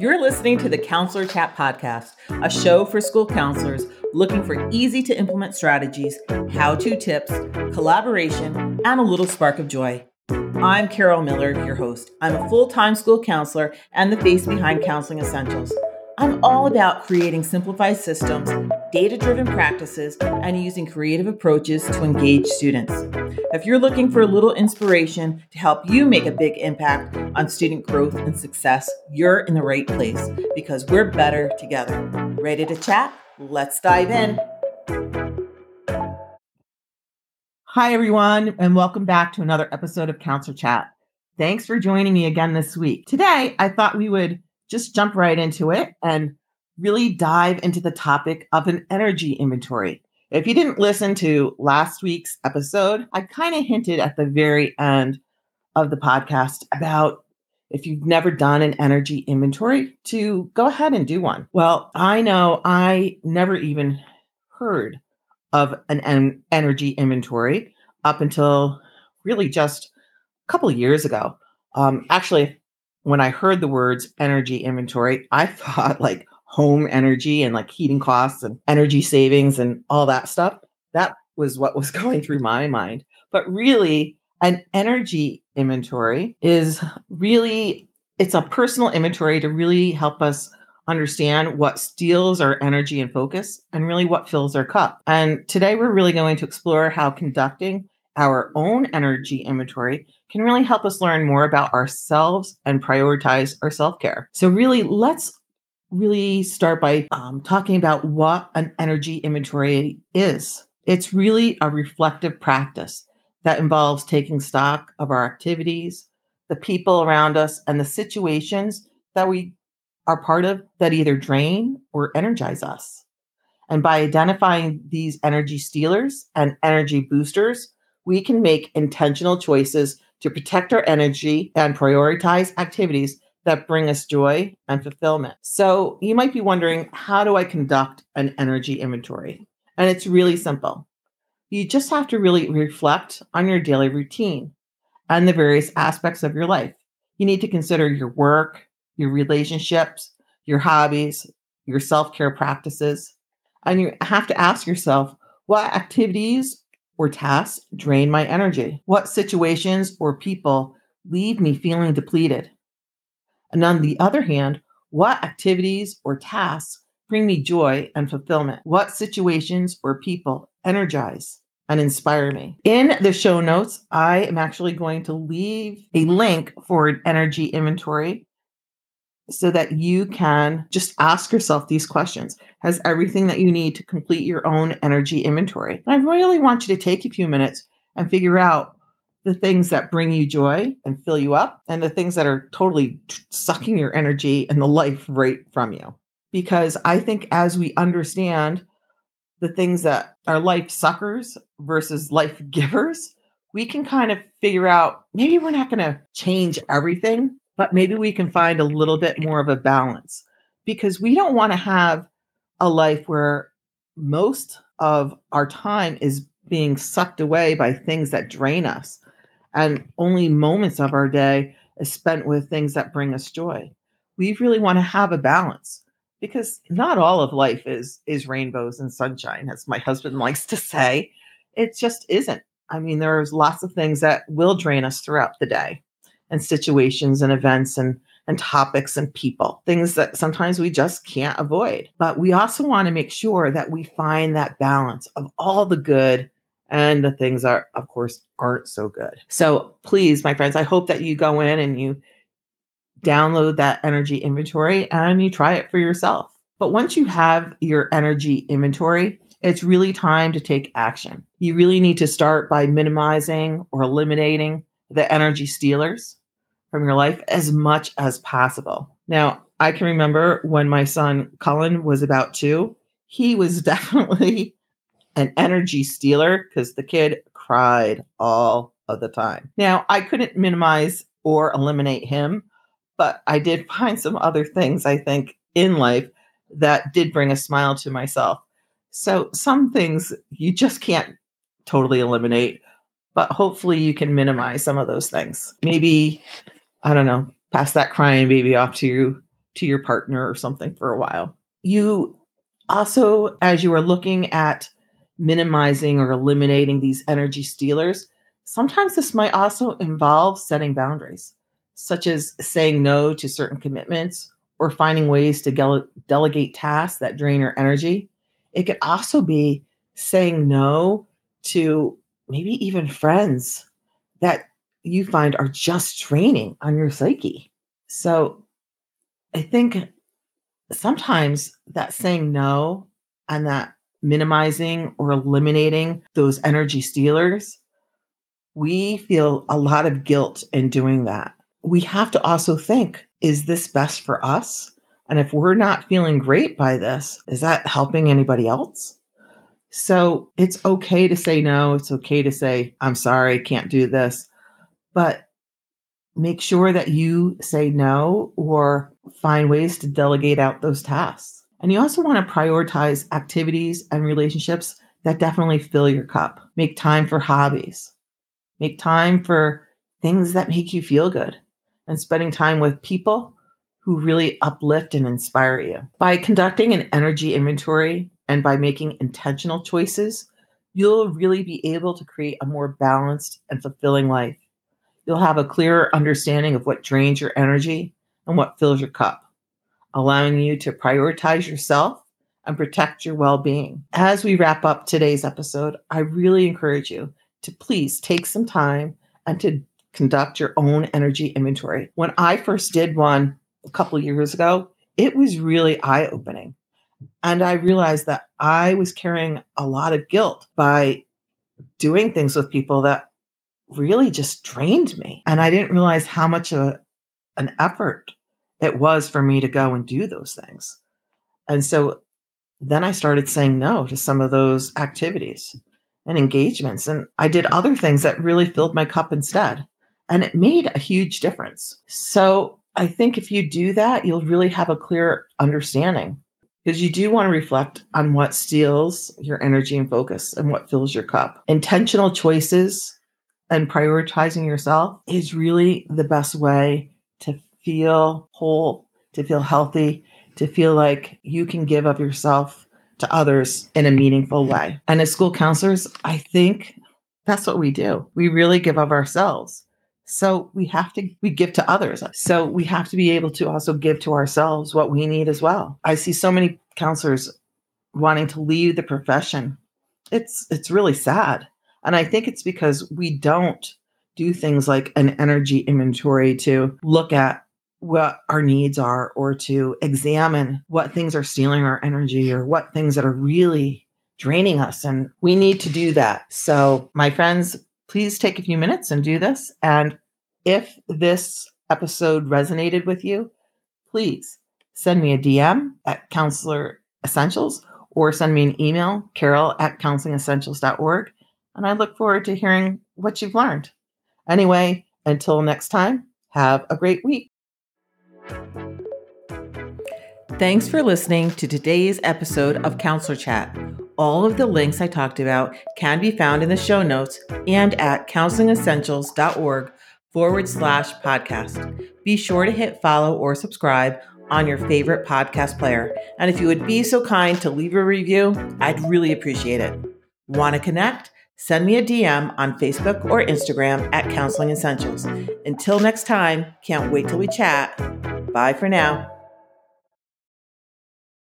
You're listening to the Counselor Chat Podcast, a show for school counselors looking for easy to implement strategies, how to tips, collaboration, and a little spark of joy. I'm Carol Miller, your host. I'm a full time school counselor and the face behind Counseling Essentials. I'm all about creating simplified systems, data driven practices, and using creative approaches to engage students. If you're looking for a little inspiration to help you make a big impact on student growth and success, you're in the right place because we're better together. Ready to chat? Let's dive in. Hi, everyone, and welcome back to another episode of Counselor Chat. Thanks for joining me again this week. Today, I thought we would just jump right into it and really dive into the topic of an energy inventory. If you didn't listen to last week's episode, I kind of hinted at the very end of the podcast about if you've never done an energy inventory to go ahead and do one. Well, I know I never even heard of an en- energy inventory up until really just a couple years ago. Um, actually, when I heard the words energy inventory, I thought like home energy and like heating costs and energy savings and all that stuff. That was what was going through my mind. But really, an energy inventory is really it's a personal inventory to really help us understand what steals our energy and focus and really what fills our cup. And today we're really going to explore how conducting our own energy inventory can really help us learn more about ourselves and prioritize our self care. So, really, let's really start by um, talking about what an energy inventory is. It's really a reflective practice that involves taking stock of our activities, the people around us, and the situations that we are part of that either drain or energize us. And by identifying these energy stealers and energy boosters, we can make intentional choices to protect our energy and prioritize activities that bring us joy and fulfillment. So, you might be wondering, how do I conduct an energy inventory? And it's really simple. You just have to really reflect on your daily routine and the various aspects of your life. You need to consider your work, your relationships, your hobbies, your self care practices. And you have to ask yourself what activities or tasks drain my energy? What situations or people leave me feeling depleted? And on the other hand, what activities or tasks bring me joy and fulfillment? What situations or people energize and inspire me? In the show notes, I am actually going to leave a link for an energy inventory so that you can just ask yourself these questions. Has everything that you need to complete your own energy inventory? And I really want you to take a few minutes and figure out the things that bring you joy and fill you up and the things that are totally sucking your energy and the life right from you. Because I think as we understand the things that are life suckers versus life givers, we can kind of figure out maybe we're not going to change everything, but maybe we can find a little bit more of a balance because we don't want to have a life where most of our time is being sucked away by things that drain us and only moments of our day is spent with things that bring us joy. We really want to have a balance because not all of life is is rainbows and sunshine as my husband likes to say. It just isn't. I mean there's lots of things that will drain us throughout the day and situations and events and and topics and people, things that sometimes we just can't avoid. But we also want to make sure that we find that balance of all the good and the things that, of course, aren't so good. So please, my friends, I hope that you go in and you download that energy inventory and you try it for yourself. But once you have your energy inventory, it's really time to take action. You really need to start by minimizing or eliminating the energy stealers from your life as much as possible. Now, I can remember when my son Cullen was about two, he was definitely an energy stealer because the kid cried all of the time. Now, I couldn't minimize or eliminate him, but I did find some other things I think in life that did bring a smile to myself. So, some things you just can't totally eliminate, but hopefully you can minimize some of those things. Maybe I don't know, pass that crying baby off to to your partner or something for a while. You also, as you are looking at minimizing or eliminating these energy stealers, sometimes this might also involve setting boundaries, such as saying no to certain commitments or finding ways to delegate tasks that drain your energy. It could also be saying no to maybe even friends that you find are just draining on your psyche. So I think sometimes that saying no and that minimizing or eliminating those energy stealers, we feel a lot of guilt in doing that. We have to also think is this best for us? And if we're not feeling great by this, is that helping anybody else? So it's okay to say no. It's okay to say, I'm sorry, can't do this. But make sure that you say no or find ways to delegate out those tasks. And you also want to prioritize activities and relationships that definitely fill your cup. Make time for hobbies. Make time for things that make you feel good and spending time with people who really uplift and inspire you. By conducting an energy inventory and by making intentional choices, you'll really be able to create a more balanced and fulfilling life. You'll have a clearer understanding of what drains your energy and what fills your cup, allowing you to prioritize yourself and protect your well being. As we wrap up today's episode, I really encourage you to please take some time and to conduct your own energy inventory. When I first did one a couple years ago, it was really eye opening. And I realized that I was carrying a lot of guilt by doing things with people that really just drained me. And I didn't realize how much of an effort it was for me to go and do those things. And so then I started saying no to some of those activities and engagements. And I did other things that really filled my cup instead. And it made a huge difference. So I think if you do that, you'll really have a clear understanding because you do want to reflect on what steals your energy and focus and what fills your cup. Intentional choices and prioritizing yourself is really the best way to feel whole, to feel healthy, to feel like you can give of yourself to others in a meaningful way. And as school counselors, I think that's what we do. We really give of ourselves. So we have to we give to others. So we have to be able to also give to ourselves what we need as well. I see so many counselors wanting to leave the profession. It's it's really sad. And I think it's because we don't do things like an energy inventory to look at what our needs are or to examine what things are stealing our energy or what things that are really draining us. And we need to do that. So, my friends, please take a few minutes and do this. And if this episode resonated with you, please send me a DM at Counselor Essentials or send me an email, carol at counselingessentials.org and I look forward to hearing what you've learned. Anyway, until next time, have a great week. Thanks for listening to today's episode of Counselor Chat. All of the links I talked about can be found in the show notes and at counselingessentials.org forward slash podcast. Be sure to hit follow or subscribe on your favorite podcast player. And if you would be so kind to leave a review, I'd really appreciate it. Want to connect? Send me a DM on Facebook or Instagram at Counseling Essentials. Until next time, can't wait till we chat. Bye for now.